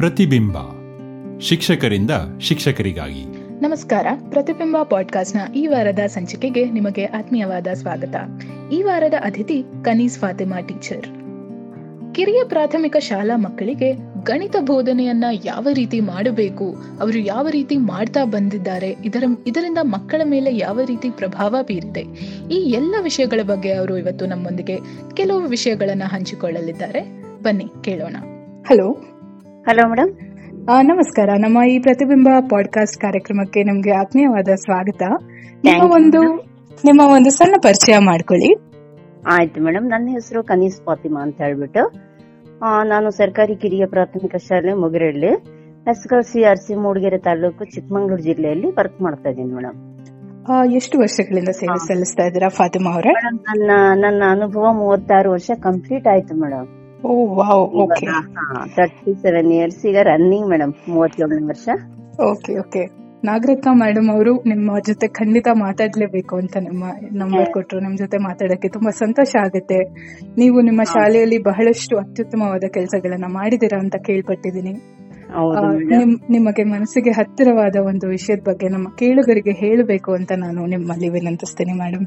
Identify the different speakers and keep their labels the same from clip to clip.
Speaker 1: ಪ್ರತಿಬಿಂಬ. ಶಿಕ್ಷಕರಿಂದ ಶಿಕ್ಷಕರಿಗಾಗಿ.
Speaker 2: ನಮಸ್ಕಾರ ಪ್ರತಿಬಿಂಬ ಪಾಡ್ಕಾಸ್ಟ್ನ ಈ ವಾರದ ಸಂಚಿಕೆಗೆ ನಿಮಗೆ ಆತ್ಮೀಯವಾದ ಸ್ವಾಗತ. ಈ ವಾರದ ಅತಿಥಿ ಕನೀಸ್ ಫಾತಿಮಾ ಟೀಚರ್. ಕಿರಿಯ ಪ್ರಾಥಮಿಕ ಶಾಲಾ ಮಕ್ಕಳಿಗೆ ಗಣಿತ ಬೋಧನೆಯನ್ನ ಯಾವ ರೀತಿ ಮಾಡಬೇಕು ಅವರು ಯಾವ ರೀತಿ ಮಾಡ್ತಾ ಬಂದಿದ್ದಾರೆ ಇದರ ಇದರಿಂದ ಮಕ್ಕಳ ಮೇಲೆ ಯಾವ ರೀತಿ ಪ್ರಭಾವ ಬೀರಿದೆ ಈ ಎಲ್ಲ ವಿಷಯಗಳ ಬಗ್ಗೆ ಅವರು ಇವತ್ತು ನಮ್ಮೊಂದಿಗೆ ಕೆಲವು ವಿಷಯಗಳನ್ನ ಹಂಚಿಕೊಳ್ಳಲಿದ್ದಾರೆ. ಬನ್ನಿ ಕೇಳೋಣ. ಹಲೋ
Speaker 3: ಹಲೋ ಮೇಡಮ್
Speaker 2: ನಮಸ್ಕಾರ. ನಮ್ಮ ಈ ಪ್ರತಿಬಿಂಬ ಪಾಡ್ಕಾಸ್ಟ್ ಕಾರ್ಯಕ್ರಮಕ್ಕೆ ನಿಮ್ಗೆ ಆತ್ಮೀಯವಾದ ಸ್ವಾಗತ. ನಿಮ್ಮ ಒಂದು ನಿಮ್ಮ ಒಂದು ಸಣ್ಣ ಪರಿಚಯ ಮಾಡ್ಕೊಳ್ಳಿ.
Speaker 3: ಆಯ್ತು ಮೇಡಮ್ ನನ್ನ ಹೆಸರು ಕನೀಸ್ ಫಾತಿಮಾ ಅಂತ ಹೇಳ್ಬಿಟ್ಟು ಆ, ನಾನು ಸರ್ಕಾರಿ ಕಿರಿಯ ಪ್ರಾಥಮಿಕ ಶಾಲೆ Mugiralli S C R C Mudigere taluk Chikkamagaluru ಜಿಲ್ಲೆಯಲ್ಲಿ ವರ್ಕ್ ಮಾಡ್ತಾ ಇದ್ದೀನಿ ಮೇಡಮ್
Speaker 2: ಎಷ್ಟು ವರ್ಷಗಳಿಂದ ಸೇವೆ ಸಲ್ಲಿಸ್ತಾ ಇದ್ದೀರಾ ಫಾತಿಮಾ ಅವರೇ?
Speaker 3: ನನ್ನ ನನ್ನ ಅನುಭವ ಮೂವತ್ತಾರು ವರ್ಷ ಕಂಪ್ಲೀಟ್ ಆಯ್ತು madam
Speaker 2: oh wow okay.
Speaker 3: Thirty seven years ಈಗ ರನ್ನಿಂಗ್ ಮೇಡಮ್ ಮೂವತ್ತೇಳನೇ ವರ್ಷ.
Speaker 2: Okay okay. ನಾಗರತ್ನ ಮೇಡಮ್ ಅವರು ನಿಮ್ಮ ಜೊತೆ ಖಂಡಿತ ಮಾತಾಡ್ಲೇಬೇಕು ಅಂತ ನಿಮ್ಮ ನಂಬರ್ ಕೊಟ್ಟರು ನಿಮ್ ಜೊತೆ ಮಾತಾಡಕ್ಕೆ ತುಂಬಾ ಸಂತೋಷ ಆಗುತ್ತೆ. ನೀವು ನಿಮ್ಮ ಶಾಲೆಯಲ್ಲಿ ಬಹಳಷ್ಟು ಅತ್ಯುತ್ತಮವಾದ ಕೆಲಸಗಳನ್ನ ಮಾಡಿದಿರಾ ಅಂತ ಕೇಳ್ಪಟ್ಟಿದ್ದೀನಿ. ನಿಮಗೆ ಮನಸ್ಸಿಗೆ ಹತ್ತಿರವಾದ ಒಂದು ವಿಷಯದ ಬಗ್ಗೆ ನಮ್ಮ ಕೇಳುಗರಿಗೆ ಹೇಳಬೇಕು ಅಂತ ನಾನು ನಿಮ್ಮಲ್ಲಿ ವಿನಂತಿಸ್ತೇನೆ ಮೇಡಮ್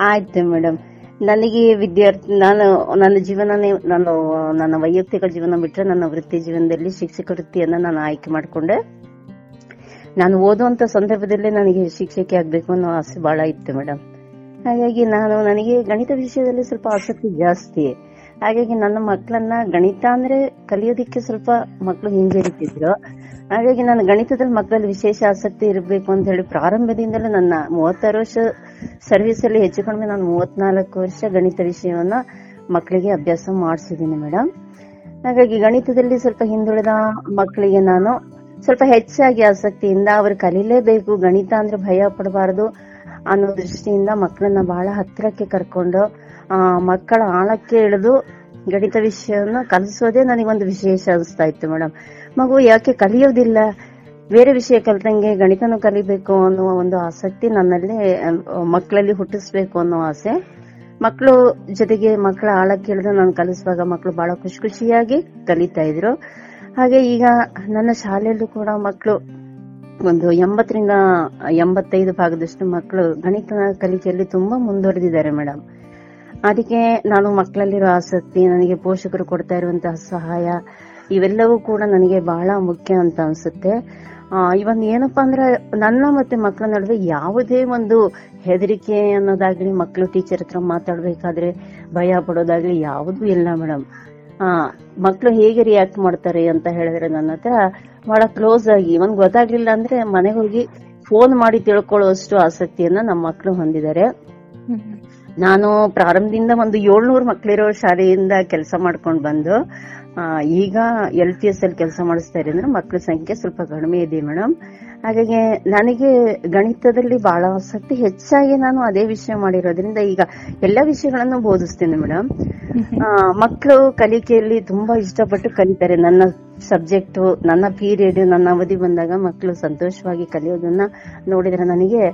Speaker 3: ಆಯ್ತು ಮೇಡಮ್ ನನಗೆ ವಿದ್ಯಾರ್ಥಿ ನಾನು ನನ್ನ ಜೀವನನೇ ನಾನು, ನನ್ನ ವೈಯಕ್ತಿಕ ಜೀವನ ಬಿಟ್ಟರೆ ನನ್ನ ವೃತ್ತಿ ಜೀವನದಲ್ಲಿ ಶಿಕ್ಷಕ ವೃತ್ತಿಯನ್ನ ನಾನು ಆಯ್ಕೆ ಮಾಡಿಕೊಂಡೆ. ನಾನು ಓದುವಂತ ಸಂದರ್ಭದಲ್ಲಿ ನನಗೆ ಶಿಕ್ಷಕಿ ಆಗ್ಬೇಕು ಅನ್ನೋ ಆಸೆ ಬಹಳ ಇತ್ತು ಮೇಡಮ್ ಹಾಗಾಗಿ ನಾನು ನನಗೆ ಗಣಿತ ವಿಷಯದಲ್ಲಿ ಸ್ವಲ್ಪ ಆಸಕ್ತಿ ಜಾಸ್ತಿ. ಹಾಗಾಗಿ ನನ್ನ ಮಕ್ಕಳನ್ನ ಗಣಿತ ಅಂದ್ರೆ ಕಲಿಯೋದಿಕ್ಕೆ ಸ್ವಲ್ಪ ಮಕ್ಕಳು ಹಿಂಜರಿತಿದ್ರು. ಹಾಗಾಗಿ ನಾನು ಗಣಿತದಲ್ಲಿ ಮಕ್ಕಳಲ್ಲಿ ವಿಶೇಷ ಆಸಕ್ತಿ ಇರಬೇಕು ಅಂತ ಹೇಳಿ ಪ್ರಾರಂಭದಿಂದಲೇ ನನ್ನ ಮೂವತ್ತಾರು ವರ್ಷ ಸರ್ವಿಸ್ ಅಲ್ಲಿ ಹೆಚ್ಚು ಕಡಿಮೆ ನಾನು ಮೂವತ್ನಾಲ್ಕು ವರ್ಷ ಗಣಿತ ವಿಷಯವನ್ನ ಮಕ್ಕಳಿಗೆ ಅಭ್ಯಾಸ ಮಾಡಿಸಿದ್ದೀನಿ ಮೇಡಮ್ ಹಾಗಾಗಿ ಗಣಿತದಲ್ಲಿ ಸ್ವಲ್ಪ ಹಿಂದುಳಿದ ಮಕ್ಕಳಿಗೆ ನಾನು ಸ್ವಲ್ಪ ಹೆಚ್ಚಾಗಿ ಆಸಕ್ತಿಯಿಂದ ಅವರು ಕಲೀಲೇಬೇಕು, ಗಣಿತ ಅಂದ್ರೆ ಭಯ ಪಡಬಾರದು ಅನ್ನೋ ದೃಷ್ಟಿಯಿಂದ ಮಕ್ಕಳನ್ನ ಬಹಳ ಹತ್ತಿರಕ್ಕೆ ಕರ್ಕೊಂಡು, ಆ, ಮಕ್ಕಳ ಆಳಕ್ಕೆ ಇಳಿದು ಗಣಿತ ವಿಷಯವನ್ನು ಕಲಿಸೋದೇ ನನಗೊಂದು ವಿಶೇಷ ಅನಿಸ್ತಾ ಇತ್ತು ಮೇಡಮ್ ಮಗು ಯಾಕೆ ಕಲಿಯೋದಿಲ್ಲ? ಬೇರೆ ವಿಷಯ ಕಲ್ತಂಗೆ ಗಣಿತನೂ ಕಲಿಬೇಕು ಅನ್ನುವ ಒಂದು ಆಸಕ್ತಿ ನನ್ನಲ್ಲಿ ಮಕ್ಕಳಲ್ಲಿ ಹುಟ್ಟಿಸ್ಬೇಕು ಅನ್ನೋ ಆಸೆ. ಮಕ್ಕಳು ಜೊತೆಗೆ ಮಕ್ಕಳ ಆಳ ಕೇಳಿದ್ರೆ ನಾನು ಕಲಿಸುವಾಗ ಮಕ್ಕಳು ಬಹಳ ಖುಷಿ ಖುಷಿಯಾಗಿ ಕಲಿತಾ ಇದ್ರು. ಹಾಗೆ ಈಗ ನನ್ನ ಶಾಲೆಯಲ್ಲೂ ಕೂಡ ಮಕ್ಕಳು ಒಂದು ಎಂಬತ್ತರಿಂದ ಎಂಬತ್ತೈದು ಭಾಗದಷ್ಟು ಮಕ್ಕಳು ಗಣಿತ ಕಲಿಕೆಯಲ್ಲಿ ತುಂಬಾ ಮುಂದುವರೆದಿದ್ದಾರೆ ಮೇಡಮ್ ಅದಕ್ಕೆ ನಾನು ಮಕ್ಕಳಲ್ಲಿರೋ ಆಸಕ್ತಿ, ನನಗೆ ಪೋಷಕರು ಕೊಡ್ತಾ ಇರುವಂತಹ ಸಹಾಯ, ಇವೆಲ್ಲವೂ ಕೂಡ ನನಗೆ ಬಹಳ ಮುಖ್ಯ ಅಂತ ಅನ್ಸುತ್ತೆ. ಇವನ್ ಏನಪ್ಪಾ ಅಂದ್ರೆ ನನ್ನ ಮತ್ತೆ ಮಕ್ಕಳ ನಡುವೆ ಯಾವುದೇ ಒಂದು ಹೆದರಿಕೆ ಅನ್ನೋದಾಗ್ಲಿ ಮಕ್ಕಳು ಟೀಚರ್ ಹತ್ರ ಮಾತಾಡ್ಬೇಕಾದ್ರೆ ಭಯ ಪಡೋದಾಗ್ಲಿ ಯಾವುದೂ ಇಲ್ಲ ಮೇಡಮ್ ಆ ಮಕ್ಕಳು ಹೇಗೆ ರಿಯಾಕ್ಟ್ ಮಾಡ್ತಾರೆ ಅಂತ ಹೇಳಿದ್ರೆ ನನ್ನ ಹತ್ರ ಬಹಳ ಕ್ಲೋಸ್ ಆಗಿ ಇವನ್ ಗೊತ್ತಾಗ್ಲಿಲ್ಲ ಅಂದ್ರೆ ಮನೆಗೆ ಹೋಗಿ ಫೋನ್ ಮಾಡಿ ತಿಳ್ಕೊಳ್ಳುವಷ್ಟು ಆಸಕ್ತಿಯನ್ನ ನಮ್ಮ ಮಕ್ಕಳು ಹೊಂದಿದ್ದಾರೆ. ನಾನು ಪ್ರಾರಂಭದಿಂದ ಒಂದು ಏಳ್ನೂರು ಮಕ್ಕಳಿರೋ ಶಾಲೆಯಿಂದ ಕೆಲಸ ಮಾಡ್ಕೊಂಡು ಬಂದು ಆ, ಈಗ ಎಲ್ ಪಿ ಎಸ್ ಅಲ್ಲಿ ಕೆಲಸ ಮಾಡಿಸ್ತಾ ಇರಿ ಅಂದ್ರೆ ಮಕ್ಕಳ ಸಂಖ್ಯೆ ಸ್ವಲ್ಪ ಕಡಿಮೆ ಇದೆ ಮೇಡಮ್. ಹಾಗಾಗಿ ನನಗೆ ಗಣಿತದಲ್ಲಿ ಬಹಳ ಆಸಕ್ತಿ. ಹೆಚ್ಚಾಗಿ ನಾನು ಅದೇ ವಿಷಯ ಮಾಡಿರೋದ್ರಿಂದ ಈಗ ಎಲ್ಲ ವಿಷಯಗಳನ್ನು ಬೋಧಿಸ್ತೇನೆ ಮೇಡಮ್. ಮಕ್ಕಳು ಕಲಿಕೆಯಲ್ಲಿ ತುಂಬಾ ಇಷ್ಟಪಟ್ಟು ಕಲಿತಾರೆ. ನನ್ನ ಸಬ್ಜೆಕ್ಟ್, ನನ್ನ ಪೀರಿಯಡ್, ನನ್ನ ಅವಧಿ ಬಂದಾಗ ಮಕ್ಕಳು ಸಂತೋಷವಾಗಿ ಕಲಿಯೋದನ್ನ ನೋಡಿದ್ರೆ ನನಗೆ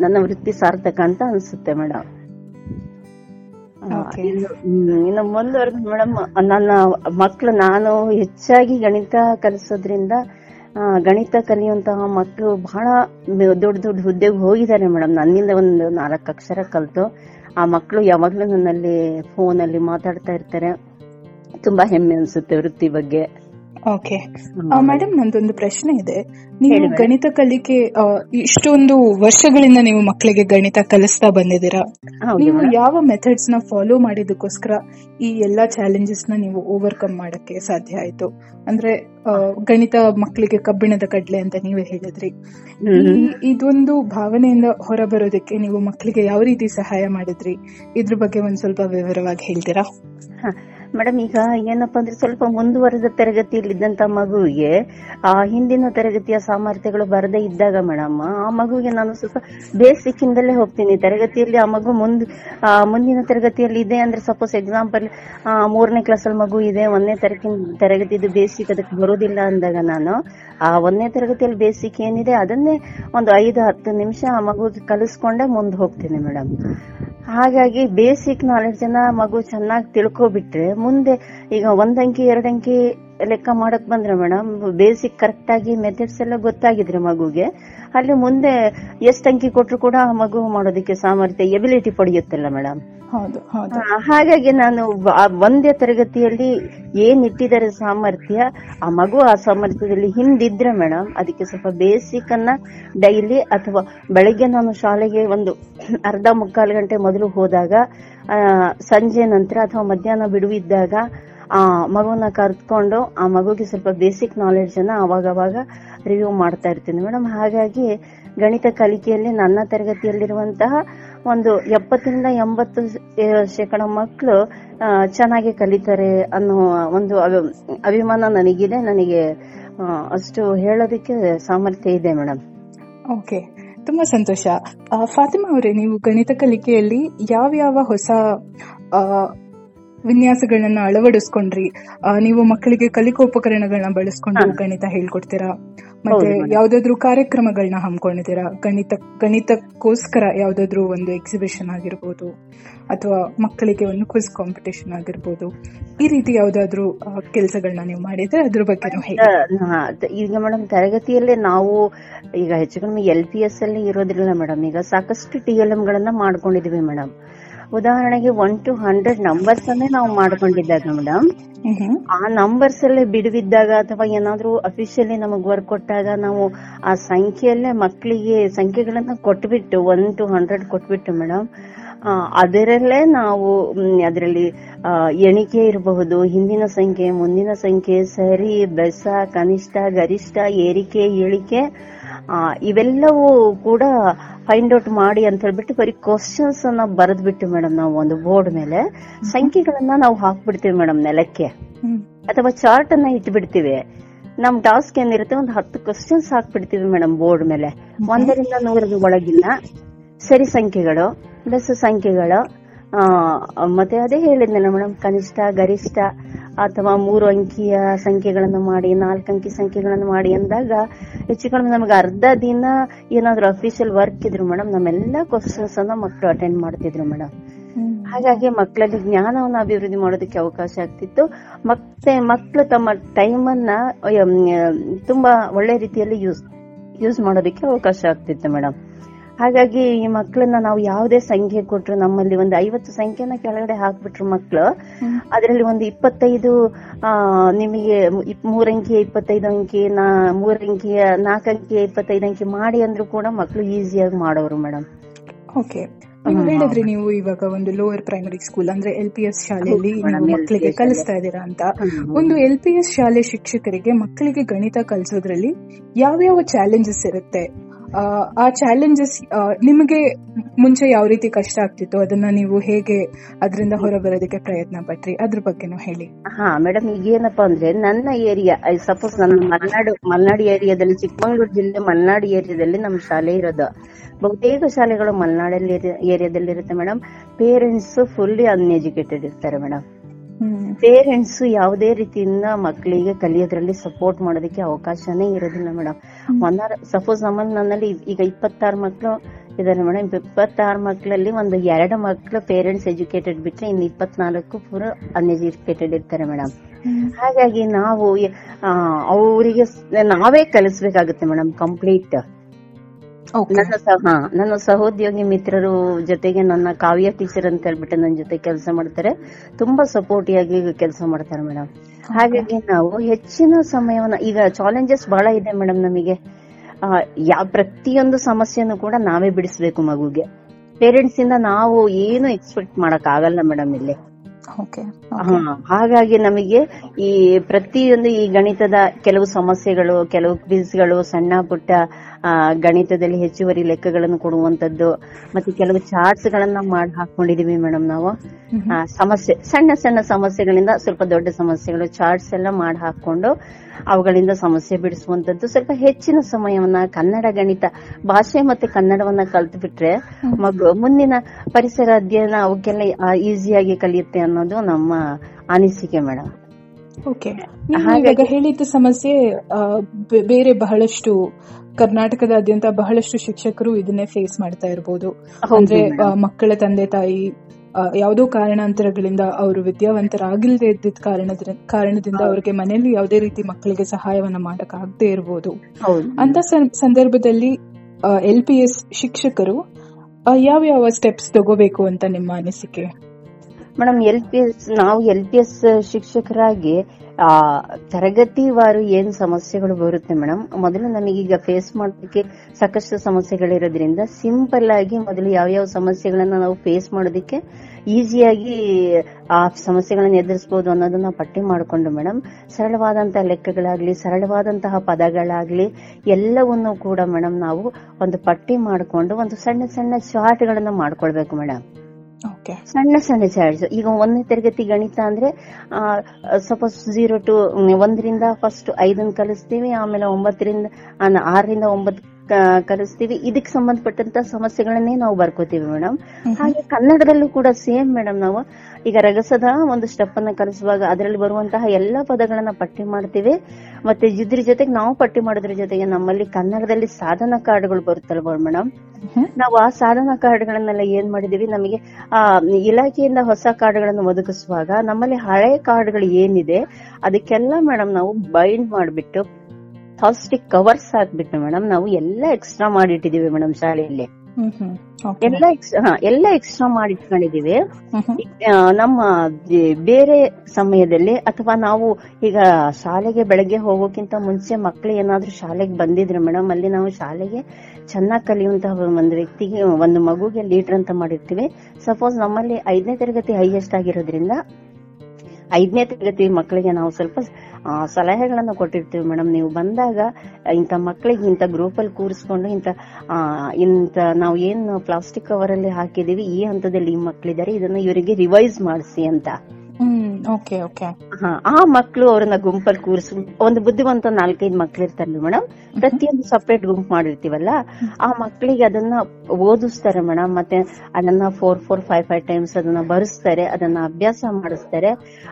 Speaker 3: ನನ್ನ ವೃತ್ತಿ ಸಾರ್ಥಕ ಅಂತ ಅನ್ಸುತ್ತೆ ಮೇಡಮ್. ಇನ್ನು ಮುಂದುವರೆದು ಮೇಡಮ್ ನನ್ನ ಮಕ್ಕಳು ನಾನು ಹೆಚ್ಚಾಗಿ ಗಣಿತ ಕಲಿಸೋದ್ರಿಂದ ಗಣಿತ ಕಲಿಯುವಂತಹ ಮಕ್ಕಳು ಬಹಳ ದೊಡ್ಡ ದೊಡ್ಡ ಹುದ್ದೆಗೆ ಹೋಗಿದ್ದಾರೆ ಮೇಡಮ್. ನನ್ನಿಂದ ಒಂದು ನಾಲ್ಕು ಅಕ್ಷರ ಕಲಿತು. ಆ ಮಕ್ಕಳು ಯಾವಾಗ್ಲೂ ನನ್ನಲ್ಲಿ ಫೋನ್ ಅಲ್ಲಿ ಮಾತಾಡ್ತಾ ಇರ್ತಾರೆ. ತುಂಬಾ ಹೆಮ್ಮೆ ಅನ್ಸುತ್ತೆ ವೃತ್ತಿ ಬಗ್ಗೆ.
Speaker 2: ಓಕೆ ಮೇಡಮ್ ನಂದೊಂದು ಪ್ರಶ್ನೆ ಇದೆ. ನೀವು ಗಣಿತ ಕಲಿಕೆ ಇಷ್ಟೊಂದು ವರ್ಷಗಳಿಂದ ನೀವು ಮಕ್ಕಳಿಗೆ ಗಣಿತ ಕಲಿಸ್ತಾ ಬಂದಿದ್ದೀರಾ? ನೀವು ಯಾವ ಮೆಥಡ್ಸ್ನ ಫಾಲೋ ಮಾಡಿದಕ್ಕೋಸ್ಕರ ಈ ಎಲ್ಲಾ ಚಾಲೆಂಜಸ್ನ ನೀವು ಓವರ್ಕಮ್ ಮಾಡಕ್ಕೆ ಸಾಧ್ಯ ಆಯ್ತು? ಅಂದ್ರೆ ಗಣಿತ ಮಕ್ಕಳಿಗೆ ಕಬ್ಬಿಣದ ಕಡ್ಲೆ ಅಂತ ನೀವೇ ಹೇಳಿದ್ರಿ. ಇದೊಂದು ಭಾವನೆಯಿಂದ ಹೊರಬರೋದಕ್ಕೆ ನೀವು ಮಕ್ಕಳಿಗೆ ಯಾವ ರೀತಿ ಸಹಾಯ ಮಾಡಿದ್ರಿ? ಇದ್ರ ಬಗ್ಗೆ ಒಂದ್ ಸ್ವಲ್ಪ ವಿವರವಾಗಿ ಹೇಳ್ತೀರಾ?
Speaker 3: ಮೇಡಮ್, ಈಗ ಏನಪ್ಪಾ ಅಂದ್ರೆ ಸ್ವಲ್ಪ ಮುಂದುವರೆದ ತರಗತಿಯಲ್ಲಿದ್ದಂತ ಮಗುವಿಗೆ, ಆ ಹಿಂದಿನ ತರಗತಿಯ ಸಾಮರ್ಥ್ಯಗಳು ಬರದೇ ಇದ್ದಾಗ ಮೇಡಮ್, ಆ ಮಗುವಿಗೆ ನಾನು ಸ್ವಲ್ಪ ಬೇಸಿಕ್ ಇಂದಲೇ ಹೋಗ್ತೀನಿ. ತರಗತಿಯಲ್ಲಿ ಆ ಮಗು ಮುಂದ್ ಮುಂದಿನ ತರಗತಿಯಲ್ಲಿ ಇದೆ ಅಂದ್ರೆ ಸಪೋಸ್ ಎಕ್ಸಾಂಪಲ್ ಮೂರನೇ ಕ್ಲಾಸ್ ಅಲ್ಲಿ ಮಗು ಇದೆ, ಒಂದನೇ ತರಗತಿ ತರಗತಿದು ಬೇಸಿಕ್ ಅದಕ್ಕೆ ಬರೋದಿಲ್ಲ ಅಂದಾಗ ನಾನು, ಆ ಒಂದನೇ ತರಗತಿಯಲ್ಲಿ ಬೇಸಿಕ್ ಏನಿದೆ ಅದನ್ನೇ ಒಂದು ಐದು ಹತ್ತು ನಿಮಿಷ ಆ ಮಗುಗೆ ಕಲಿಸ್ಕೊಂಡೆ ಮುಂದೆ ಹೋಗ್ತೀನಿ ಮೇಡಮ್. ಹಾಗಾಗಿ ಬೇಸಿಕ್ ನಾಲೆಡ್ಜ್ ಅನ್ನ ಮಗು ಚೆನ್ನಾಗಿ ತಿಳ್ಕೊಬಿಟ್ರೆ ಮುಂದೆ ಈಗ ಒಂದಂಕಿ, ಎರಡಂಕಿ ಲೆಕ್ಕ ಮಾಡಕ್ ಬಂದ್ರೆ ಮೇಡಮ್ ಬೇಸಿಕ್ ಕರೆಕ್ಟ್ ಆಗಿ ಮೆಥಡ್ಸ್ ಎಲ್ಲ ಗೊತ್ತಾಗಿದ್ರೆ ಮಗುಗೆ, ಅಲ್ಲಿ ಮುಂದೆ ಎಷ್ಟು ಅಂಕಿ ಕೊಟ್ರು ಕೂಡ ಮಗು ಮಾಡೋದಕ್ಕೆ ಸಾಮರ್ಥ್ಯ ಎಬಿಲಿಟಿ ಪಡೆಯುತ್ತಲ್ಲ ಮೇಡಮ್ ಹಾಗಾಗಿ ನಾನು ಒಂದೇ ತರಗತಿಯಲ್ಲಿ ಏನ್ ಇಟ್ಟಿದ್ದಾರೆ ಸಾಮರ್ಥ್ಯ, ಆ ಮಗು ಆ ಸಾಮರ್ಥ್ಯದಲ್ಲಿ ಹಿಂದಿದ್ರೆ ಮೇಡಮ್, ಅದಕ್ಕೆ ಸ್ವಲ್ಪ ಬೇಸಿಕ್ ಅನ್ನ ಡೈಲಿ ಅಥವಾ ಬೆಳಗ್ಗೆ ನಾನು ಶಾಲೆಗೆ ಒಂದು ಅರ್ಧ ಮುಕ್ಕಾಲು ಗಂಟೆ ಮೊದಲು ಹೋದಾಗ ಸಂಜೆ ನಂತರ ಅಥವಾ ಮಧ್ಯಾಹ್ನ ಬಿಡುವಿದ್ದಾಗ, ಆ ಮಗುವನ್ನ ಕರೆದುಕೊಂಡು ಆ ಮಗುಗೆ ಸ್ವಲ್ಪ ಬೇಸಿಕ್ ನಾಲೆಡ್ಜ್ ಅನ್ನ ಅವಾಗ ಅವಾಗ ರಿವ್ಯೂ ಮಾಡ್ತಾ ಇರ್ತೀನಿ ಮೇಡಮ್. ಹಾಗಾಗಿ ಗಣಿತ ಕಲಿಕೆಯಲ್ಲಿ ನನ್ನ ತರಗತಿಯಲ್ಲಿರುವಂತಹ ಒಂದು ಎಪ್ಪತ್ತರಿಂದ ಎಂಬತ್ತು ಶೇಕಡ ಮಕ್ಕಳು ಚೆನ್ನಾಗಿ ಕಲಿತಾರೆ ಅನ್ನೋ ಒಂದು ಅಭಿ- ಅಭಿಮಾನ ನನಗಿದೆ. ನನಗೆ ಅಷ್ಟು ಹೇಳೋದಕ್ಕೆ ಸಾಮರ್ಥ್ಯ ಇದೆ ಮೇಡಮ್
Speaker 2: ಓಕೆ. ತುಂಬಾ ಸಂತೋಷ. ಫಾತಿಮಾ ಅವರೇ, ನೀವು ಗಣಿತ ಕಲಿಕೆಯಲ್ಲಿ ಯಾವ್ಯಾವ ಯಾವ ಹೊಸ ವಿನ್ಯಾಸಗಳನ್ನ ಅಳವಡಿಸ್ಕೊಂಡ್ರಿ. ನೀವು ಮಕ್ಕಳಿಗೆ ಕಲಿಕೋಪಕರಣಗಳನ್ನ ಬಳಸ್ಕೊಂಡು. ಗಣಿತ ಹೇಳ್ಕೊಡ್ತೀರಾ? ಮತ್ತೆ. ಯಾವ್ದಾದ್ರು ಕಾರ್ಯಕ್ರಮಗಳನ್ನ ಹಮ್ಮಿಕೊಂಡಿದ್ದೀರಾ? ಗಣಿತ ಗಣಿತಕ್ಕೋಸ್ಕರ ಯಾವ್ದಾದ್ರು ಒಂದು ಎಕ್ಸಿಬಿಷನ್ ಆಗಿರ್ಬೋದು ಅಥವಾ ಮಕ್ಕಳಿಗೆ ಒಂದು ಕ್ವಿಸ್ ಕಾಂಪಿಟೇಷನ್ ಆಗಿರ್ಬೋದು ಈ ರೀತಿ ಯಾವ್ದಾದ್ರು ಕೆಲಸಗಳನ್ನ ನೀವು ಮಾಡಿದ್ರೆ ಅದ್ರ ಬಗ್ಗೆ
Speaker 3: ಈಗ ಮೇಡಮ್ ತರಗತಿಯಲ್ಲೇ ನಾವು ಈಗ ಹೆಚ್ಚು ಕಡಿಮೆ ಎಲ್ ಪಿ ಎಸ್ ಅಲ್ಲಿ ಇರೋದ್ರಿಲ್ಲ ಮೇಡಮ್ ಈಗ ಸಾಕಷ್ಟು ಟಿ ಎಲ್ ಎಂ ಗಳನ್ನ ಮಾಡ್ಕೊಂಡಿದೀವಿ ಮೇಡಮ್ ಉದಾಹರಣೆಗೆ ಒನ್ ಟು ಹಂಡ್ರೆಡ್ ನಂಬರ್ಸ್ ಅನ್ನೇ ನಾವು ಮಾಡ್ಕೊಂಡಿದ್ದಾಗ ಮೇಡಮ್ ಆ ನಂಬರ್ಸ್ ಅಲ್ಲೇ ಬಿಡುವಿದ್ದಾಗ ಅಥವಾ ಏನಾದ್ರೂ ಅಫಿಷಿಯಲಿ ನಮಗ್ ವರ್ಕ್ ಕೊಟ್ಟಾಗ ನಾವು ಆ ಸಂಖ್ಯೆಯಲ್ಲೇ ಮಕ್ಕಳಿಗೆ ಸಂಖ್ಯೆಗಳನ್ನ ಕೊಟ್ಬಿಟ್ಟು ಒನ್ ಟು ಹಂಡ್ರೆಡ್ ಕೊಟ್ಬಿಟ್ಟು ಮೇಡಮ್ ಅದರಲ್ಲೇ ನಾವು ಅದರಲ್ಲಿ ಎಣಿಕೆ ಇರಬಹುದು ಹಿಂದಿನ ಸಂಖ್ಯೆ ಮುಂದಿನ ಸಂಖ್ಯೆ ಸರಿ ಬೆಸ ಕನಿಷ್ಠ ಗರಿಷ್ಠ ಏರಿಕೆ ಇಳಿಕೆ ಇವೆಲ್ಲವೂ ಕೂಡ ಫೈಂಡ್ ಔಟ್ ಮಾಡಿ ಅಂತ ಹೇಳ್ಬಿಟ್ಟು ಬರೀ ಕ್ವಶನ್ಸ್ ಅನ್ನ ಬರೆದ್ಬಿಟ್ಟು ಮೇಡಮ್ ನಾವು ಒಂದು ಬೋರ್ಡ್ ಮೇಲೆ ಸಂಖ್ಯೆಗಳನ್ನ ನಾವು ಹಾಕ್ಬಿಡ್ತೀವಿ ಮೇಡಮ್ ನೆಲಕ್ಕೆ. ಅಥವಾ ಚಾರ್ಟ್ ಅನ್ನ ಇಟ್ಬಿಡ್ತೀವಿ. ನಮ್ ಟಾಸ್ಕ್ ಏನಿರುತ್ತೆ ಒಂದು ಹತ್ತು ಕ್ವಶನ್ಸ್ ಹಾಕ್ಬಿಡ್ತೀವಿ ಮೇಡಮ್ ಬೋರ್ಡ್ ಮೇಲೆ. ಒಂದರಿಂದ ನೂರದ ಒಳಗಿನ ಸರಿ ಸಂಖ್ಯೆಗಳು ಪ್ಲಸ್ ಸಂಖ್ಯೆಗಳು ಮತ್ತೆ ಅದೇ ಹೇಳಿದ್ನಲ್ಲ ಮೇಡಮ್ ಕನಿಷ್ಠ ಗರಿಷ್ಠ ಅಥವಾ ಮೂರು ಅಂಕಿಯ ಸಂಖ್ಯೆಗಳನ್ನು ಮಾಡಿ ನಾಲ್ಕು ಅಂಕಿ ಸಂಖ್ಯೆಗಳನ್ನು ಮಾಡಿ ಅಂದಾಗ ಹೆಚ್ಚು ಕಡಿಮೆ ನಮಗೆ ಅರ್ಧ ದಿನ ಏನಾದ್ರು ಅಫಿಷಿಯಲ್ ವರ್ಕ್ ಇದ್ರು ಮೇಡಮ್ ನಮ್ಮೆಲ್ಲ ಕ್ವಶನ್ಸ್ ಅನ್ನ ಮಕ್ಕಳು ಅಟೆಂಡ್ ಮಾಡ್ತಿದ್ರು ಮೇಡಮ್. ಹಾಗಾಗಿ ಮಕ್ಕಳಲ್ಲಿ ಜ್ಞಾನವನ್ನು ಅಭಿವೃದ್ಧಿ ಮಾಡೋದಕ್ಕೆ ಅವಕಾಶ ಆಗ್ತಿತ್ತು. ಮತ್ತೆ ಮಕ್ಕಳು ತಮ್ಮ ಟೈಮ್ ಅನ್ನ ತುಂಬಾ ಒಳ್ಳೆ ರೀತಿಯಲ್ಲಿ ಯೂಸ್ ಯೂಸ್ ಮಾಡೋದಕ್ಕೆ ಅವಕಾಶ ಆಗ್ತಿತ್ತು ಮೇಡಮ್. ಹಾಗಾಗಿ ಈ ಮಕ್ಕಳನ್ನ ನಾವು ಯಾವುದೇ ಸಂಖ್ಯೆ ಕೊಟ್ರು ನಮ್ಮಲ್ಲಿ ಒಂದು ಐವತ್ತು ಸಂಖ್ಯೆನ ಕೆಳಗಡೆ ಹಾಕ್ಬಿಟ್ರು ಮಕ್ಕಳು. ಅದರಲ್ಲಿ ಒಂದು ಇಪ್ಪತ್ತೈದು ಆ, ನಿಮಗೆ ಮೂರಂಕಿಯ ಇಪ್ಪತ್ತೈದು ಅಂಕಿ ನಾ ಮೂರಂಕಿಯ ನಾಲ್ಕಂಕಿಯ ಇಪ್ಪತ್ತೈದು ಅಂಕಿ ಮಾಡಿ ಅಂದ್ರೂ ಕೂಡ ಮಕ್ಕಳು ಈಸಿಯಾಗಿ ಮಾಡೋರು ಮೇಡಮ್.
Speaker 2: ಓಕೆ. ನೀವು ಹೇಳಿದ್ರಿ ನೀವು ಇವಾಗ ಒಂದು ಲೋವರ್ ಪ್ರೈಮರಿ ಸ್ಕೂಲ್ ಅಂದ್ರೆ ಎಲ್ ಪಿ ಎಸ್ ಶಾಲೆಯಲ್ಲಿ ಮಕ್ಕಳಿಗೆ ಕಲಿಸ್ತಾ ಇದ್ದೀರಾ ಅಂತ. ಒಂದು ಎಲ್ ಪಿ ಎಸ್ ಶಾಲೆ ಶಿಕ್ಷಕರಿಗೆ ಮಕ್ಕಳಿಗೆ ಗಣಿತ ಕಲಿಸೋದ್ರಲ್ಲಿ ಯಾವ್ಯಾವ ಚಾಲೆಂಜಸ್ ಇರುತ್ತೆ? ಆ, ಚಾಲೆಂಜಸ್ ನಿಮಗೆ ಮುಂಚೆ ಯಾವ ರೀತಿ ಕಷ್ಟ ಆಗ್ತಿತ್ತು? ಅದನ್ನ ನೀವು ಹೇಗೆ ಅದರಿಂದ ಹೊರಬರೋದಕ್ಕೆ ಪ್ರಯತ್ನ ಪಟ್ರಿ? ಅದ್ರ ಬಗ್ಗೆನೂ ಹೇಳಿ.
Speaker 3: ಹಾ ಮೇಡಮ್ ಈಗ ಏನಪ್ಪಾ ಅಂದ್ರೆ ನನ್ನ ಏರಿಯಾ ಸಪೋಸ್ ನನ್ನ ಮಲ್ನಾಡು ಮಲೆನಾಡು ಏರಿಯಾದಲ್ಲಿ ಚಿಕ್ಕಮಗಳೂರು ಜಿಲ್ಲೆ ಮಲೆನಾಡು ಏರಿಯಾದಲ್ಲಿ ನಮ್ಮ ಶಾಲೆ ಇರೋದು. ಬಹುತೇಕ ಶಾಲೆಗಳು ಮಲ್ನಾಡಲ್ಲಿ ಏರಿಯಾದಲ್ಲಿ ಇರುತ್ತೆ ಮೇಡಮ್ ಪೇರೆಂಟ್ಸ್ ಫುಲ್ಲಿ ಅನ್ಎಜುಕೇಟೆಡ್ ಇರ್ತಾರೆ ಮೇಡಮ್ ಪೇರೆಂಟ್ಸ್ ಯಾವುದೇ ರೀತಿಯಿಂದ ಮಕ್ಕಳಿಗೆ ಕಲಿಯೋದ್ರಲ್ಲಿ ಸಪೋರ್ಟ್ ಮಾಡೋದಕ್ಕೆ ಅವಕಾಶನೇ ಇರೋದಿಲ್ಲ ಮೇಡಮ್ ಒಂದಾರ ಸಪೋಸ್ ನಮ್ಮಲ್ಲಿ ನನ್ನಲ್ಲಿ ಈಗ ಇಪ್ಪತ್ತಾರು ಮಕ್ಕಳು ಇದಾರೆ ಮೇಡಮ್ ಇಪ್ಪತ್ತಾರು ಮಕ್ಕಳಲ್ಲಿ ಒಂದು ಎರಡು ಮಕ್ಕಳು ಪೇರೆಂಟ್ಸ್ ಎಜುಕೇಟೆಡ್ ಬಿಟ್ರೆ ಇನ್ನು ಇಪ್ಪತ್ನಾಲ್ಕು ಪೂರ ಅನ್ಎಜುಕೇಟೆಡ್ ಇರ್ತಾರೆ ಮೇಡಮ್ ಹಾಗಾಗಿ ನಾವು ಅವರಿಗೆ ನಾವೇ ಕಲಿಸ್ಬೇಕಾಗುತ್ತೆ ಮೇಡಮ್ ಕಂಪ್ಲೀಟ್ ನನ್ನ ಸಹ ನನ್ನ ಸಹೋದ್ಯೋಗಿ ಮಿತ್ರರು ಜೊತೆಗೆ ನನ್ನ ಕಾವ್ಯ ಟೀಚರ್ ಅಂತ ಹೇಳ್ಬಿಟ್ಟು ನನ್ನ ಜೊತೆ ಕೆಲಸ ಮಾಡ್ತಾರೆ. ತುಂಬಾ ಸಪೋರ್ಟಿಯಾಗಿ ಆಗಿ ಕೆಲಸ ಮಾಡ್ತಾರೆ ಮೇಡಮ್ ಹಾಗಾಗಿ ನಾವು ಹೆಚ್ಚಿನ ಸಮಯವನ್ನ ಈಗ ಚಾಲೆಂಜಸ್ ಬಹಳ ಇದೆ ಮೇಡಮ್ ನಮಗೆ. ಆ, ಯಾ ಪ್ರತಿಯೊಂದು ಸಮಸ್ಯೆನೂ ಕೂಡ ನಾವೇ ಬಿಡಿಸ್ಬೇಕು ಮಗುಗೆ. ಪೇರೆಂಟ್ಸ್ ಇಂದ ನಾವು ಏನು ಎಕ್ಸ್ಪೆಕ್ಟ್ ಮಾಡಕ್ ಆಗಲ್ಲ ಮೇಡಮ್ ಇಲ್ಲಿ. ಹಾಗಾಗಿ ನಮಗೆ ಈ ಪ್ರತಿಯೊಂದು ಈ ಗಣಿತದ ಕೆಲವು ಸಮಸ್ಯೆಗಳು ಕೆಲವು ಕ್ವಿಜ್ಗಳು ಸಣ್ಣ ಪುಟ್ಟ ಗಣಿತದಲ್ಲಿ ಹೆಚ್ಚುವರಿ ಲೆಕ್ಕಗಳನ್ನು ಕೊಡುವಂತದ್ದು ಮತ್ತೆ ಕೆಲವು ಚಾರ್ಟ್ಸ್ ಗಳನ್ನ ಮಾಡಿ ಹಾಕೊಂಡಿದೀವಿ ಮೇಡಮ್ ನಾವು. ಸಮಸ್ಯೆ ಸಣ್ಣ ಸಣ್ಣ ಸಮಸ್ಯೆಗಳಿಂದ ಸ್ವಲ್ಪ ದೊಡ್ಡ ಸಮಸ್ಯೆಗಳು ಚಾರ್ಟ್ಸ್ ಎಲ್ಲ ಮಾಡಿ ಹಾಕೊಂಡು ಅವುಗಳಿಂದ ಸಮಸ್ಯೆ ಬಿಡಿಸುವಂತದ್ದು ಸ್ವಲ್ಪ ಹೆಚ್ಚಿನ ಸಮಯವನ್ನ ಕನ್ನಡ ಗಣಿತ ಭಾಷೆ ಮತ್ತೆ ಕನ್ನಡವನ್ನ ಕಲ್ತು ಬಿಟ್ರೆ ಮಗು ಮುಂದಿನ ಪರಿಸರ ಅಧ್ಯಯನ ಅವಕ್ಕೆಲ್ಲ ಈಸಿಯಾಗಿ ಕಲಿಯುತ್ತೆ ಅನ್ನೋದು ನಮ್ಮ ಅನಿಸಿಕೆ ಮೇಡಮ್
Speaker 2: ಓಕೆ. ಹಾಗಾಗಿ ಹೇಳಿದ ಸಮಸ್ಯೆ ಬೇರೆ ಬಹಳಷ್ಟು ಕರ್ನಾಟಕದಾದ್ಯಂತ ಬಹಳಷ್ಟು ಶಿಕ್ಷಕರು ಇದನ್ನೇ ಫೇಸ್ ಮಾಡ್ತಾ ಇರ್ಬೋದು. ಅಂದ್ರೆ ಮಕ್ಕಳ ತಂದೆ ತಾಯಿ ಯಾವುದೋ ಕಾರಣಾಂತರಗಳಿಂದ ಅವರು ವಿದ್ಯಾವಂತರಾಗಿಲ್ಲದೆ ಇದ್ದಿದ್ದ ಕಾರಣದ ಕಾರಣದಿಂದ ಅವರಿಗೆ ಮನೆಯಲ್ಲಿ ಯಾವುದೇ ರೀತಿ ಮಕ್ಕಳಿಗೆ ಸಹಾಯವನ್ನ ಮಾಡಕ್ ಆಗದೆ ಇರ್ಬೋದು ಅಂತ ಸಂದರ್ಭದಲ್ಲಿ ಎಲ್ ಪಿ ಎಸ್ ಶಿಕ್ಷಕರು ಯಾವ ಯಾವ ಸ್ಟೆಪ್ಸ್ ತಗೋಬೇಕು ಅಂತ ನಿಮ್ಮ ಅನಿಸಿಕೆ?
Speaker 3: ಮೇಡಮ್ ಎಲ್ ಪಿ ಎಸ್ ನಾವು ಎಲ್ ಪಿ ಎಸ್ ಶಿಕ್ಷಕರಾಗಿ ಆ, ತರಗತಿವಾರು ಏನ್ ಸಮಸ್ಯೆಗಳು ಬರುತ್ತೆ ಮೇಡಮ್? ಮೊದಲು ನಮಗೀಗ ಫೇಸ್ ಮಾಡೋದಕ್ಕೆ ಸಾಕಷ್ಟು ಸಮಸ್ಯೆಗಳಿರೋದ್ರಿಂದ ಸಿಂಪಲ್ ಆಗಿ ಮೊದಲು ಯಾವ ಸಮಸ್ಯೆಗಳನ್ನ ನಾವು ಫೇಸ್ ಮಾಡೋದಕ್ಕೆ ಈಸಿಯಾಗಿ ಆ ಸಮಸ್ಯೆಗಳನ್ನ ಎದುರಿಸಬಹುದು ಅನ್ನೋದನ್ನ ಪಟ್ಟಿ ಮಾಡಿಕೊಂಡು ಮೇಡಮ್. ಸರಳವಾದಂತಹ ಲೆಕ್ಕಗಳಾಗ್ಲಿ, ಸರಳವಾದಂತಹ ಪದಗಳಾಗ್ಲಿ ಎಲ್ಲವನ್ನು ಕೂಡ ಮೇಡಮ್ ನಾವು ಒಂದು ಪಟ್ಟಿ ಮಾಡಿಕೊಂಡು ಒಂದು ಸಣ್ಣ ಸಣ್ಣ ಚಾರ್ಟ್ಗಳನ್ನ ಮಾಡ್ಕೊಳ್ಬೇಕು ಮೇಡಮ್. ಸಣ್ಣ ಸಣ್ಣ ಚಾರ್ಜ್ ಈಗ ಒಂದನೇ ತರಗತಿ ಗಣಿತ ಅಂದ್ರೆ ಸಪೋಸ್ ಜೀರೋ ಟು ಒಂದರಿಂದ ಫಸ್ಟ್ ಐದನ್ನ ಕಲಿಸ್ತೀವಿ, ಆಮೇಲೆ ಒಂಬತ್ತರಿಂದ ಆರರಿಂದ ಒಂಬತ್ತು ಕ- ಕಲಿಸ್ತೀವಿ ಇದಕ್ಕೆ ಸಂಬಂಧಪಟ್ಟಂತ ಸಮಸ್ಯೆಗಳನ್ನೇ ನಾವು ಬರ್ಕೋತೀವಿ ಮೇಡಮ್. ಹಾಗೆ ಕನ್ನಡದಲ್ಲೂ ಕೂಡ ಸೇಮ್ ಮೇಡಮ್ ನಾವು. ಈಗ ರಗಸದ ಒಂದು ಸ್ಟೆಪ್ ಅನ್ನ ಕಲಿಸುವಾಗ ಅದರಲ್ಲಿ ಬರುವಂತಹ ಎಲ್ಲಾ ಪದಗಳನ್ನ ಪಟ್ಟಿ ಮಾಡ್ತೀವಿ. ಮತ್ತೆ ಇದ್ರ ಜೊತೆಗೆ ನಾವು ಪಟ್ಟಿ ಮಾಡೋದ್ರ ಜೊತೆಗೆ ನಮ್ಮಲ್ಲಿ ಕನ್ನಡದಲ್ಲಿ ಸಾಧನ ಕಾರ್ಡ್ಗಳು ಬರುತ್ತಲ್ವ ಮೇಡಮ್? ನಾವು ಆ ಸಾಧನ ಕಾರ್ಡ್ಗಳನ್ನೆಲ್ಲ ಏನ್ ಮಾಡಿದೀವಿ? ನಮಗೆ ಆ ಇಲಾಖೆಯಿಂದ ಹೊಸ ಕಾರ್ಡ್ಗಳನ್ನು ಒದಗಿಸುವಾಗ ನಮ್ಮಲ್ಲಿ ಹಳೆ ಕಾರ್ಡ್ಗಳು ಏನಿದೆ ಅದಕ್ಕೆಲ್ಲ ಮೇಡಮ್ ನಾವು ಬೈಂಡ್ ಮಾಡ್ಬಿಟ್ಟು ಪ್ಲಾಸ್ಟಿಕ್ ಕವರ್ಸ್ ಹಾಕ್ಬಿಟ್ಟು ಮೇಡಮ್. ನಾವು ಎಲ್ಲ ಎಕ್ಸ್ಟ್ರಾ ಮಾಡಿಟ್ಟಿದೀವಿ ಮೇಡಮ್ ಶಾಲೆಯಲ್ಲಿ. ಎಲ್ಲ ಎಕ್ಸ್ಟ್ರಾ ಎಲ್ಲ ಎಕ್ಸ್ಟ್ರಾ ಮಾಡಿಟ್ಕೊಂಡಿದೀವಿ ನಮ್ಮ ಬೇರೆ ಸಮಯದಲ್ಲಿ ಅಥವಾ ನಾವು ಈಗ ಶಾಲೆಗೆ ಬೆಳಗ್ಗೆ ಹೋಗೋಕ್ಕಿಂತ ಮುಂಚೆ ಮಕ್ಳು ಏನಾದ್ರೂ ಶಾಲೆಗೆ ಬಂದಿದ್ರೆ ಮೇಡಮ್ ಅಲ್ಲಿ ನಾವು ಶಾಲೆಗೆ ಚೆನ್ನಾಗಿ ಕಲಿಯುವಂತಹ ಒಂದು ವ್ಯಕ್ತಿಗೆ ಒಂದು ಮಗುಗೆ ಲೀಡರ್ ಅಂತ ಮಾಡಿರ್ತೀವಿ. ಸಪೋಸ್ ನಮ್ಮಲ್ಲಿ ಐದನೇ ತರಗತಿ ಹೈಯೆಸ್ಟ್ ಆಗಿರೋದ್ರಿಂದ ಐದನೇ ತರಗತಿ ಮಕ್ಕಳಿಗೆ ನಾವು ಸ್ವಲ್ಪ ಸಲಹೆಗಳನ್ನ ಕೊಟ್ಟಿರ್ತೀವಿ ಮೇಡಮ್. ನೀವು ಬಂದಾಗ ಇಂಥ ಮಕ್ಕಳಿಗೆ ಇಂಥ ಗ್ರೂಪ್ ಅಲ್ಲಿ ಕೂರಿಸ್ಕೊಂಡು ಇಂಥ ಇಂಥ ನಾವು ಏನು ಪ್ಲಾಸ್ಟಿಕ್ ಕವರ್ ಅಲ್ಲಿ ಹಾಕಿದೀವಿ ಈ ಹಂತದಲ್ಲಿ ಈ ಮಕ್ಕಳಿದ್ದಾರೆ ಇದನ್ನು ಇವರಿಗೆ ರಿವೈಸ್ ಮಾಡಿಸಿ ಅಂತ. ಆ ಮಕ್ಕಳು ಅವ್ರನ್ನ ಗುಂಪಲ್ಲಿ ಕೂರಿಸ್ ಒಂದು ಬುದ್ಧಿವಂತ ನಾಲ್ಕೈದು ಮಕ್ಳು ಇರ್ತಾರಲ್ಲ ಮೇಡಮ್ ಪ್ರತಿಯೊಂದು ಸಪರೇಟ್ ಗುಂಪು ಮಾಡಿರ್ತೀವಲ್ಲ ಆ ಮಕ್ಕಳಿಗೆ ಅದನ್ನ ಓದಿಸ್ತಾರೆ ಮೇಡಮ್ ಮತ್ತೆ ಅದನ್ನ four four five five times ಅದನ್ನ ಬರೆಸ್ತಾರೆ ಅದನ್ನ ಅಭ್ಯಾಸ ಮಾಡಿಸ್ತಾರೆ.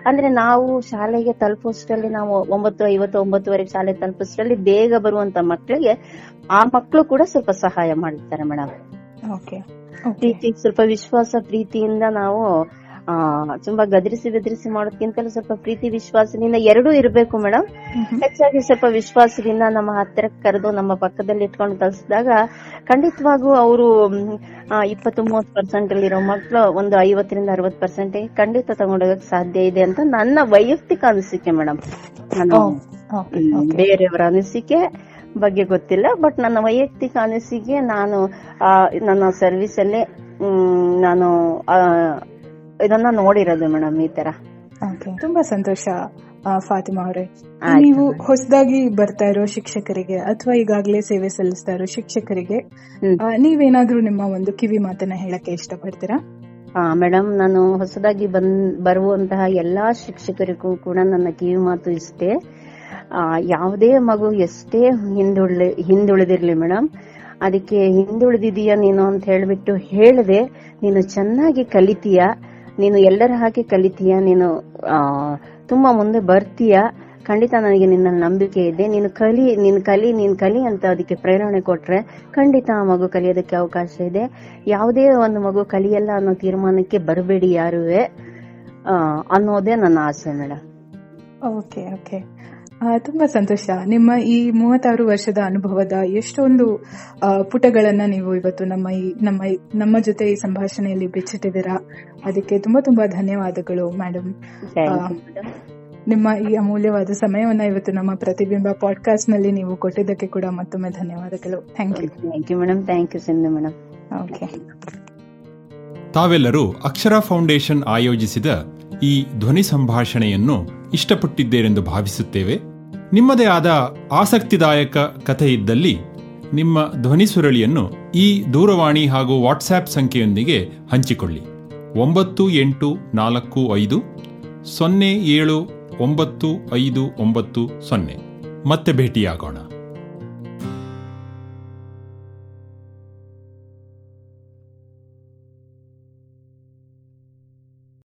Speaker 3: ಅಂದ್ರೆ ನಾವು ಶಾಲೆಗೆ ತಲುಪೋಷ್ಟರಲ್ಲಿ ನಾವು ಒಂಬತ್ತು ಐವತ್ತು ಒಂಬತ್ತುವರೆಗೆ ಶಾಲೆ ತಲುಪೋಷ್ಟರಲ್ಲಿ ಬೇಗ ಬರುವಂತ ಮಕ್ಕಳಿಗೆ ಆ ಮಕ್ಕಳು ಕೂಡ ಸ್ವಲ್ಪ ಸಹಾಯ ಮಾಡಿರ್ತಾರೆ ಮೇಡಮ್.
Speaker 2: ಓಕೆ.
Speaker 3: ಪ್ರೀತಿ ಸ್ವಲ್ಪ ವಿಶ್ವಾಸ ಪ್ರೀತಿಯಿಂದ ನಾವು ಆ ತುಂಬಾ ಗದರಿಸಿ ಬೆದರಿಸಿ ಮಾಡೋದ್ಕಿಂತಲೂ ಸ್ವಲ್ಪ ಪ್ರೀತಿ ವಿಶ್ವಾಸದಿಂದ ಎರಡೂ ಇರಬೇಕು ಮೇಡಮ್ ಹೆಚ್ಚಾಗಿ ಸ್ವಲ್ಪ ವಿಶ್ವಾಸದಿಂದ ನಮ್ಮ ಹತ್ತಿರ ಕರೆದು ನಮ್ಮ ಪಕ್ಕದಲ್ಲಿ ಇಟ್ಕೊಂಡು ಕಲಿಸಿದಾಗ ಖಂಡಿತವಾಗೂ ಅವರು ಇಪ್ಪತ್ತು ಮೂವತ್ತು ಪರ್ಸೆಂಟ್ ಅಲ್ಲಿರೋ ಮಕ್ಕಳು ಒಂದು ಐವತ್ತರಿಂದ ಅರವತ್ತು ಪರ್ಸೆಂಟ್ ಖಂಡಿತ ತಗೊಂಡೋಗಕ್ ಸಾಧ್ಯ ಇದೆ ಅಂತ ನನ್ನ ವೈಯಕ್ತಿಕ ಅನಿಸಿಕೆ ಮೇಡಮ್ ಬೇರೆಯವರ ಅನಿಸಿಕೆ ಬಗ್ಗೆ ಗೊತ್ತಿಲ್ಲ ಬಟ್ ನನ್ನ ವೈಯಕ್ತಿಕ ಅನಿಸಿಕೆ ನಾನು ನನ್ನ ಸರ್ವಿಸ್ ಅಲ್ಲಿ ನಾನು ಆ, ಇದನ್ನ ನೋಡಿರೋದು ಮೇಡಮ್ ಈ ತರ.
Speaker 2: ತುಂಬಾ ಸಂತೋಷ ಫಾತಿಮಾ ಅವರೇ. ನೀವು ಹೊಸದಾಗಿ ಬರ್ತಾ ಇರೋ ಶಿಕ್ಷಕರಿಗೆ ಅಥವಾ ಈಗಾಗಲೇ ಸೇವೆ ಸಲ್ಲಿಸ್ತಾ ಇರೋ ಶಿಕ್ಷಕರಿಗೆ ನೀವೇನಾದ್ರೂ ನಿಮ್ಮ ಒಂದು ಕಿವಿ ಮಾತನ್ನ ಹೇಳಕ್ಕೆ ಇಷ್ಟಪಡ್ತೀರಾ?
Speaker 3: ಹಾ ಮೇಡಮ್ ನಾನು ಹೊಸದಾಗಿ ಬಂದ್ ಬರುವಂತಹ ಎಲ್ಲಾ ಶಿಕ್ಷಕರಿಗೂ ಕೂಡ ನನ್ನ ಕಿವಿ ಮಾತು ಇಷ್ಟೇ. ಆ, ಯಾವುದೇ ಮಗು ಎಷ್ಟೇ ಹಿಂದುಳಿ ಹಿಂದುಳಿದಿರ್ಲಿ ಮೇಡಮ್ ಅದಕ್ಕೆ ಹಿಂದುಳಿದಿದೀಯ ನೀನು ಅಂತ ಹೇಳ್ಬಿಟ್ಟು ಹೇಳದೆ ನೀನು ಚೆನ್ನಾಗಿ ಕಲಿತೀಯ ನೀನು ಎಲ್ಲರ ಹಾಗೆ ಕಲಿತೀಯ, ನೀನು ತುಂಬಾ ಮುಂದೆ ಬರ್ತೀಯ, ಖಂಡಿತ ನನಗೆ ನಿನ್ನ ನಂಬಿಕೆ ಇದೆ. ನೀನು ಕಲಿ ನೀನು ಕಲಿ ನೀನು ಕಲಿ ಅಂತ ಅದಕ್ಕೆ ಪ್ರೇರಣೆ ಕೊಟ್ರೆ ಖಂಡಿತ ಆ ಮಗು ಕಲಿಯೋದಕ್ಕೆ ಅವಕಾಶ ಇದೆ. ಯಾವುದೇ ಒಂದು ಮಗು ಕಲಿಯಲ್ಲ ಅನ್ನೋ ತೀರ್ಮಾನಕ್ಕೆ ಬರಬೇಡಿ ಯಾರುವೆ ಅನ್ನೋದೇ ನನ್ನ ಆಸೆ ಮೇಡಮ್
Speaker 2: ಓಕೆ ಓಕೆ ತುಂಬಾ ಸಂತೋಷ. ನಿಮ್ಮ ಈ ಮೂವತ್ತಾರು ವರ್ಷದ ಅನುಭವದ ಎಷ್ಟೊಂದು ಪುಟಗಳನ್ನ ನೀವು ಇವತ್ತು ನಮ್ಮ ಈ ನಮ್ಮ ನಮ್ಮ ಜೊತೆ ಈ ಸಂಭಾಷಣೆಯಲ್ಲಿ ಬಿಚ್ಚಿಟ್ಟಿದ್ದೀರಾ. ಅದಕ್ಕೆ ತುಂಬಾ ತುಂಬಾ ಧನ್ಯವಾದಗಳು ಮೇಡಮ್ ನಿಮ್ಮ ಈ ಅಮೂಲ್ಯವಾದ ಸಮಯವನ್ನ ಇವತ್ತು ನಮ್ಮ ಪ್ರತಿಬಿಂಬ ಪಾಡ್ಕಾಸ್ಟ್ನಲ್ಲಿ ನೀವು ಕೊಟ್ಟಿದ್ದಕ್ಕೆ ಕೂಡ ಮತ್ತೊಮ್ಮೆ ಧನ್ಯವಾದಗಳು. Thank you
Speaker 3: thank you madam thank you Sindhu madam
Speaker 2: okay
Speaker 1: ತಾವೆಲ್ಲರೂ ಅಕ್ಷರ ಫೌಂಡೇಶನ್ ಆಯೋಜಿಸಿದ ಈ ಧ್ವನಿ ಸಂಭಾಷಣೆಯನ್ನು ಇಷ್ಟಪಟ್ಟಿದ್ದೇರೆಂದು ಭಾವಿಸುತ್ತೇವೆ. ನಿಮ್ಮದೇ ಆದ ಆಸಕ್ತಿದಾಯಕ ಕಥೆ ಇದ್ದಲ್ಲಿ ನಿಮ್ಮ ಧ್ವನಿ ಸುರಳಿಯನ್ನು ಈ ದೂರವಾಣಿ ಹಾಗೂ ವಾಟ್ಸ್ಆ್ಯಪ್ ಸಂಖ್ಯೆಯೊಂದಿಗೆ ಹಂಚಿಕೊಳ್ಳಿ. ಒಂಬತ್ತು ಎಂಟು ನಾಲ್ಕು ಐದು ಸೊನ್ನೆ ಏಳು ಒಂಬತ್ತು ಐದು ಒಂಬತ್ತು ಸೊನ್ನೆ. ಮತ್ತೆ ಭೇಟಿಯಾಗೋಣ.